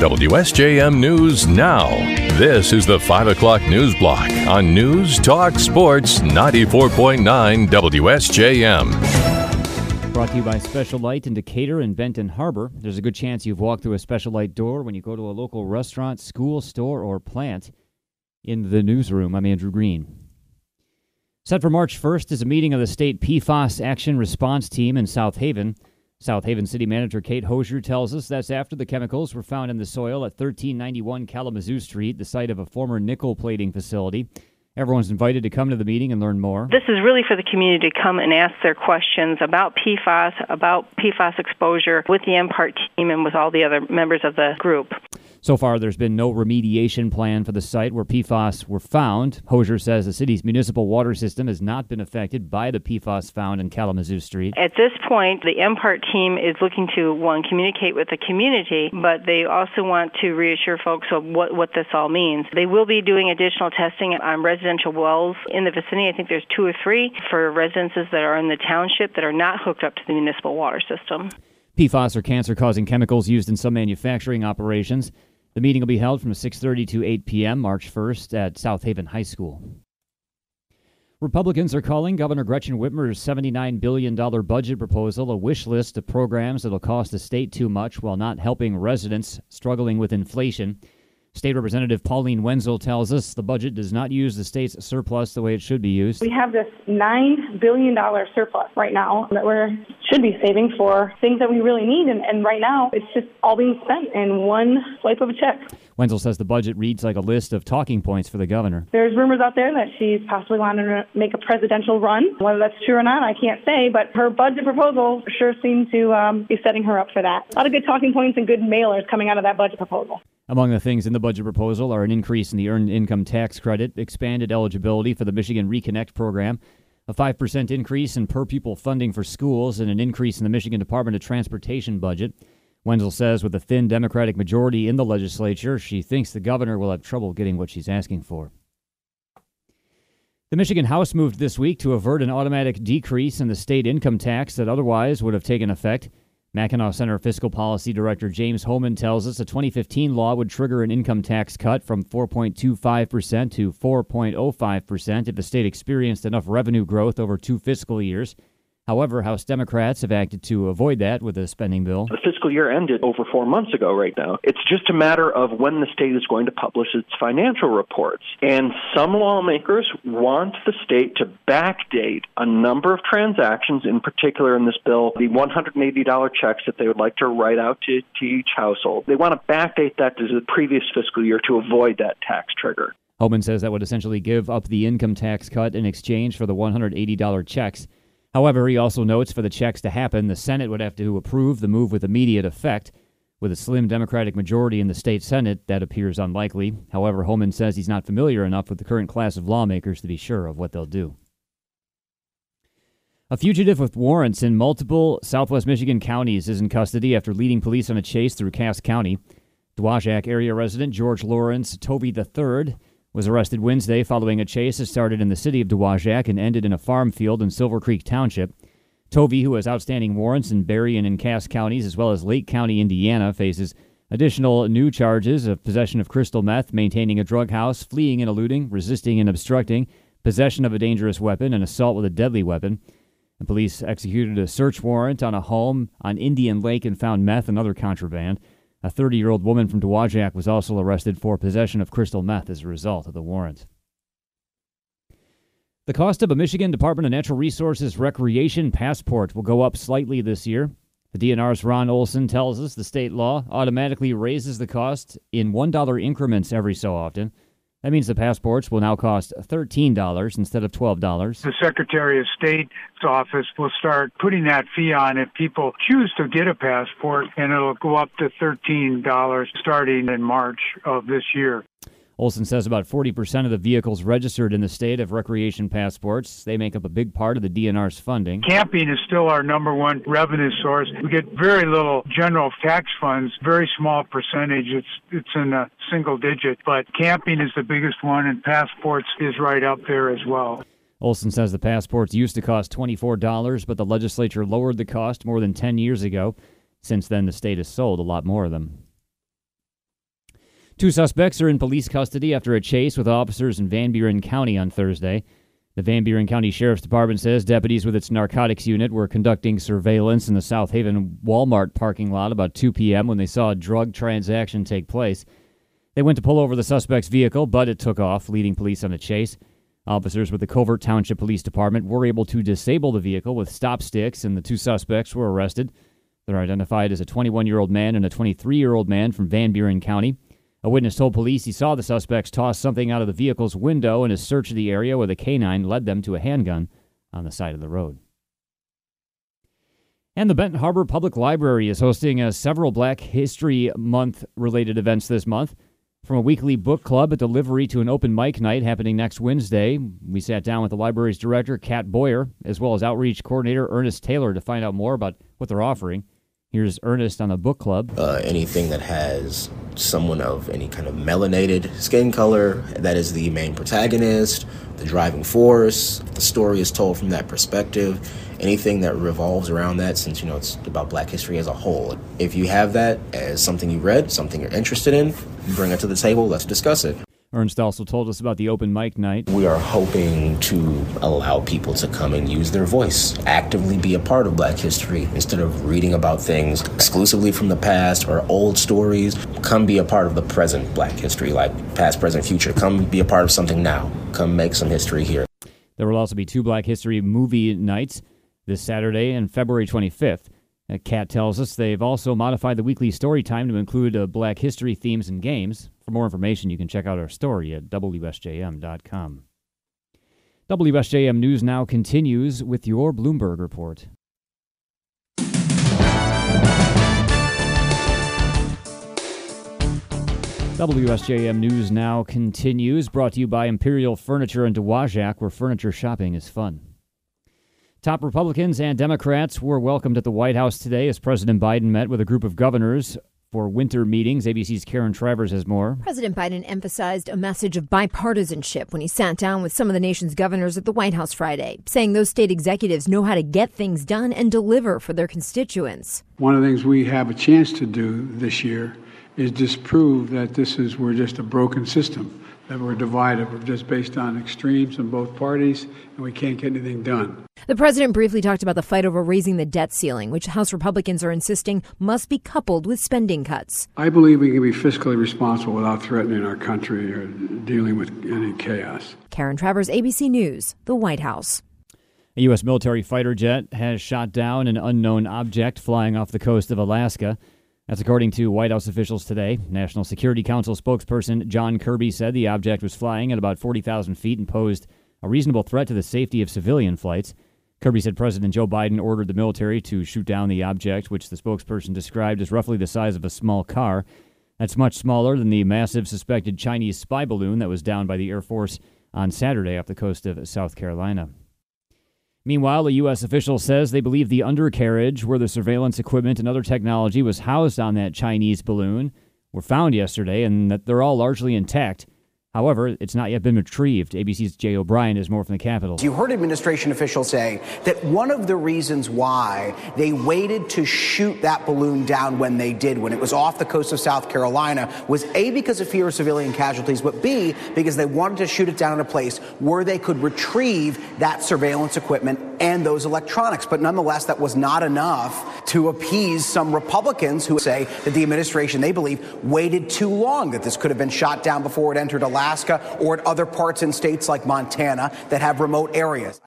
WSJM News Now. This is the 5 o'clock news block on News Talk Sports 94.9 WSJM. Brought to you by Special Light in Decatur and Benton Harbor. There's a good chance you've walked through a Special Light door when you go to a local restaurant, school, store, or plant. In the newsroom, I'm Andrew Green. Set for March 1st is a meeting of the state PFAS Action Response Team in South Haven. South Haven City Manager Kate Hosier tells us that's after the chemicals were found in the soil at 1391 Kalamazoo Street, the site of a former nickel plating facility. Everyone's invited to come to the meeting and learn more. This is really for the community to come and ask their questions about PFAS, about PFAS exposure with the MPART team and with all the other members of the group. So far, there's been no remediation plan for the site where PFAS were found. Hosier says the city's municipal water system has not been affected by the PFAS found in Kalamazoo Street. At this point, the MPART team is looking to, one, communicate with the community, but they also want to reassure folks of what, what this all means. They will be doing additional testing on residential wells in the vicinity. I think there's two or three for residences that are in the township that are not hooked up to the municipal water system. PFAS are cancer-causing chemicals used in some manufacturing operations. The meeting will be held from 6:30 to 8 p.m. March 1st at South Haven High School. Republicans are calling Governor Gretchen Whitmer's $79 billion budget proposal a wish list of programs that'll cost the state too much while not helping residents struggling with inflation. State Representative Pauline Wendzel tells us the budget does not use the state's surplus the way it should be used. We have this $9 billion surplus right now that we should be saving for things that we really need. And, and right now, it's just all being spent in one swipe of a check. Wendzel says the budget reads like a list of talking points for the governor. There's rumors out there that she's possibly wanting to make a presidential run. Whether that's true or not, I can't say, but her budget proposal sure seems to um, be setting her up for that. A lot of good talking points and good mailers coming out of that budget proposal. Among the things in the budget proposal are an increase in the earned income tax credit, expanded eligibility for the Michigan Reconnect program, a 5% increase in per pupil funding for schools, and an increase in the Michigan Department of Transportation budget. Wendzel says with a thin Democratic majority in the legislature, she thinks the governor will have trouble getting what she's asking for. The Michigan House moved this week to avert an automatic decrease in the state income tax that otherwise would have taken effect. Mackinac Center Fiscal Policy Director James Hohman tells us a 2015 law would trigger an income tax cut from 4.25% to 4.05% if the state experienced enough revenue growth over two fiscal years. However, House Democrats have acted to avoid that with a spending bill. The fiscal year ended over four months ago right now. It's just a matter of when the state is going to publish its financial reports. And some lawmakers want the state to backdate a number of transactions, in particular in this bill, the $180 checks that they would like to write out to, to each household. They want to backdate that to the previous fiscal year to avoid that tax trigger. Hohman says that would essentially give up the income tax cut in exchange for the $180 checks. However, he also notes for the checks to happen, the Senate would have to approve the move with immediate effect. With a slim Democratic majority in the state Senate, that appears unlikely. However, Hohman says he's not familiar enough with the current class of lawmakers to be sure of what they'll do. A fugitive with warrants in multiple southwest Michigan counties is in custody after leading police on a chase through Cass County. Dowagiac area resident George Lawrence Tovey III was arrested Wednesday following a chase that started in the city of Dowagiac and ended in a farm field in Silver Creek Township. Tovey, who has outstanding warrants in Berrien and Cass counties as well as Lake County, Indiana, faces additional new charges of possession of crystal meth, maintaining a drug house, fleeing and eluding, resisting and obstructing, possession of a dangerous weapon, and assault with a deadly weapon. The police executed a search warrant on a home on Indian Lake and found meth and other contraband. A 30 year old woman from Dowagiac was also arrested for possession of crystal meth as a result of the warrant. The cost of a Michigan Department of Natural Resources recreation passport will go up slightly this year. The DNR's Ron Olson tells us the state law automatically raises the cost in $1 increments every so often. That means the passports will now cost $13 instead of $12. The Secretary of State's office will start putting that fee on if people choose to get a passport, and it'll go up to $13 starting in March of this year. Olson says about 40% of the vehicles registered in the state have recreation passports. They make up a big part of the DNR's funding. Camping is still our number one revenue source. We get very little general tax funds, very small percentage. It's it's in a single digit, but camping is the biggest one and passports is right up there as well. Olson says the passports used to cost $24, but the legislature lowered the cost more than 10 years ago. Since then, the state has sold a lot more of them. Two suspects are in police custody after a chase with officers in Van Buren County on Thursday. The Van Buren County Sheriff's Department says deputies with its narcotics unit were conducting surveillance in the South Haven Walmart parking lot about 2 p.m. when they saw a drug transaction take place. They went to pull over the suspect's vehicle, but it took off, leading police on a chase. Officers with the Covert Township Police Department were able to disable the vehicle with stop sticks, and the two suspects were arrested. They're identified as a 21 year old man and a 23 year old man from Van Buren County. A witness told police he saw the suspects toss something out of the vehicle's window, and his search of the area with a canine led them to a handgun on the side of the road. And the Benton Harbor Public Library is hosting uh, several Black History Month related events this month. From a weekly book club at delivery to an open mic night happening next Wednesday, we sat down with the library's director, Kat Boyer, as well as outreach coordinator Ernest Taylor to find out more about what they're offering. Here's Ernest on the book club. Uh, anything that has someone of any kind of melanated skin color that is the main protagonist, the driving force. The story is told from that perspective. Anything that revolves around that, since you know it's about Black history as a whole. If you have that as something you read, something you're interested in, bring it to the table. Let's discuss it. Ernest also told us about the open mic night. We are hoping to allow people to come and use their voice, actively be a part of black history instead of reading about things exclusively from the past or old stories. Come be a part of the present black history, like past, present, future. Come be a part of something now. Come make some history here. There will also be two Black History movie nights this Saturday and February 25th. Kat tells us they've also modified the weekly story time to include uh, Black History themes and games. For more information, you can check out our story at WSJM.com. WSJM News now continues with your Bloomberg report. WSJM News now continues, brought to you by Imperial Furniture in Dowagiac, where furniture shopping is fun. Top Republicans and Democrats were welcomed at the White House today as President Biden met with a group of governors for winter meetings. ABC's Karen Travers has more. President Biden emphasized a message of bipartisanship when he sat down with some of the nation's governors at the White House Friday, saying those state executives know how to get things done and deliver for their constituents. One of the things we have a chance to do this year is disprove that this is we're just a broken system that we're divided. We're just based on extremes in both parties, and we can't get anything done. The president briefly talked about the fight over raising the debt ceiling, which House Republicans are insisting must be coupled with spending cuts. I believe we can be fiscally responsible without threatening our country or dealing with any chaos. Karen Travers, ABC News, the White House. A U.S. military fighter jet has shot down an unknown object flying off the coast of Alaska. That's according to White House officials today. National Security Council spokesperson John Kirby said the object was flying at about 40,000 feet and posed a reasonable threat to the safety of civilian flights. Kirby said President Joe Biden ordered the military to shoot down the object, which the spokesperson described as roughly the size of a small car. That's much smaller than the massive suspected Chinese spy balloon that was downed by the Air Force on Saturday off the coast of South Carolina. Meanwhile, a U.S. official says they believe the undercarriage where the surveillance equipment and other technology was housed on that Chinese balloon were found yesterday and that they're all largely intact. However, it's not yet been retrieved. ABC's Jay O'Brien is more from the Capitol. You heard administration officials say that one of the reasons why they waited to shoot that balloon down when they did, when it was off the coast of South Carolina, was A, because of fear of civilian casualties, but B, because they wanted to shoot it down in a place where they could retrieve that surveillance equipment and those electronics. But nonetheless, that was not enough to appease some Republicans who say that the administration, they believe, waited too long, that this could have been shot down before it entered Alaska. Or at other parts in states like Montana that have remote areas.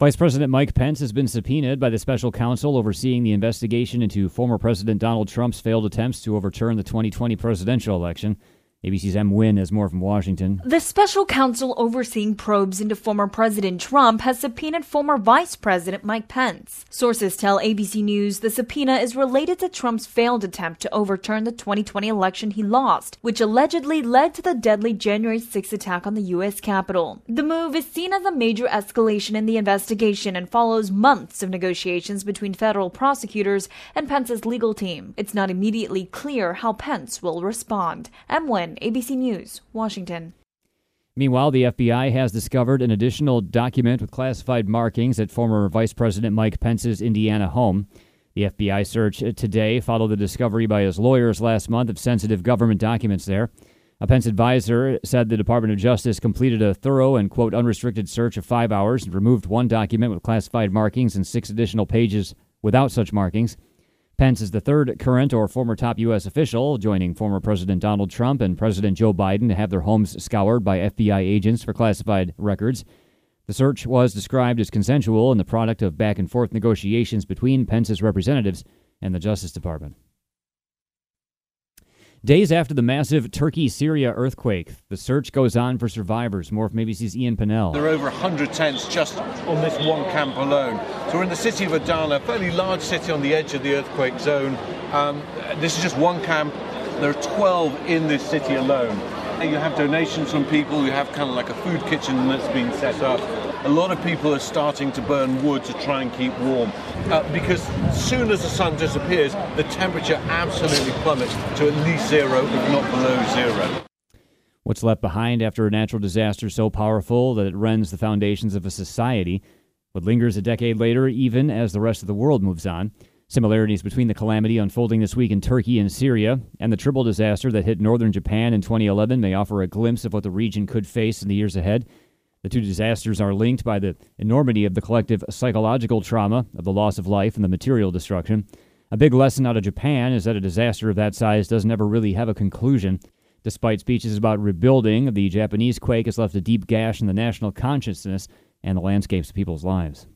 Vice President Mike Pence has been subpoenaed by the special counsel overseeing the investigation into former President Donald Trump's failed attempts to overturn the 2020 presidential election. ABC's Em Nguyen has more from Washington. The special counsel overseeing probes into former President Trump has subpoenaed former Vice President Mike Pence. Sources tell ABC News the subpoena is related to Trump's failed attempt to overturn the 2020 election he lost, which allegedly led to the deadly January 6 attack on the U.S. Capitol. The move is seen as a major escalation in the investigation and follows months of negotiations between federal prosecutors and Pence's legal team. It's not immediately clear how Pence will respond. Em ABC News, Washington. Meanwhile, the FBI has discovered an additional document with classified markings at former Vice President Mike Pence's Indiana home. The FBI search today followed the discovery by his lawyers last month of sensitive government documents there. A Pence advisor said the Department of Justice completed a thorough and, quote, unrestricted search of five hours and removed one document with classified markings and six additional pages without such markings. Pence is the third current or former top U.S. official, joining former President Donald Trump and President Joe Biden to have their homes scoured by FBI agents for classified records. The search was described as consensual and the product of back and forth negotiations between Pence's representatives and the Justice Department. Days after the massive Turkey Syria earthquake, the search goes on for survivors. More from ABC's Ian Pannell. There are over 100 tents just on this one camp alone. So we're in the city of Adana, a fairly large city on the edge of the earthquake zone. Um, this is just one camp. There are 12 in this city alone. You have donations from people, you have kind of like a food kitchen that's been set up. A lot of people are starting to burn wood to try and keep warm uh, because soon as the sun disappears, the temperature absolutely plummets to at least zero, if not below zero. What's left behind after a natural disaster so powerful that it rends the foundations of a society? What lingers a decade later, even as the rest of the world moves on? Similarities between the calamity unfolding this week in Turkey and Syria and the triple disaster that hit northern Japan in 2011 may offer a glimpse of what the region could face in the years ahead. The two disasters are linked by the enormity of the collective psychological trauma of the loss of life and the material destruction. A big lesson out of Japan is that a disaster of that size doesn't ever really have a conclusion. Despite speeches about rebuilding, the Japanese quake has left a deep gash in the national consciousness and the landscapes of people's lives.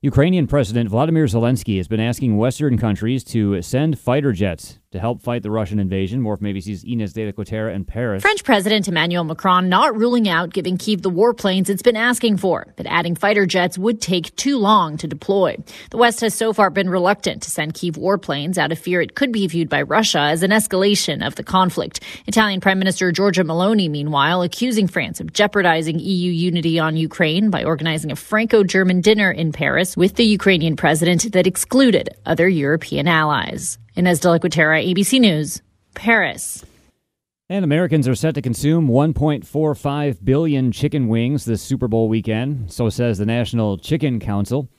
Ukrainian President Vladimir Zelensky has been asking Western countries to send fighter jets to help fight the Russian invasion. More from ABC's Ines de la Cuetara in Paris. French President Emmanuel Macron not ruling out giving Kiev the warplanes it's been asking for, but adding fighter jets would take too long to deploy. The West has so far been reluctant to send Kiev warplanes out of fear it could be viewed by Russia as an escalation of the conflict. Italian Prime Minister Giorgia Meloni, meanwhile, accusing France of jeopardizing EU unity on Ukraine by organizing a Franco-German dinner in Paris with the Ukrainian president that excluded other European allies. Ines de la Cuetara, ABC News, Paris. And Americans are set to consume 1.45 billion chicken wings this Super Bowl weekend, so says the National Chicken Council.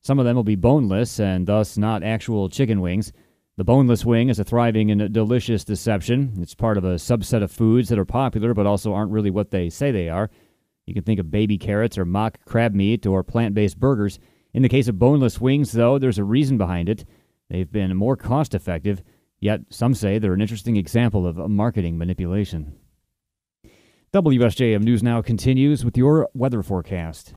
Some of them will be boneless and thus not actual chicken wings. The boneless wing is a thriving and delicious deception. It's part of a subset of foods that are popular but also aren't really what they say they are. You can think of baby carrots or mock crab meat or plant based burgers. In the case of boneless wings, though, there's a reason behind it. They've been more cost effective, yet some say they're an interesting example of marketing manipulation. WSJM News Now continues with your weather forecast.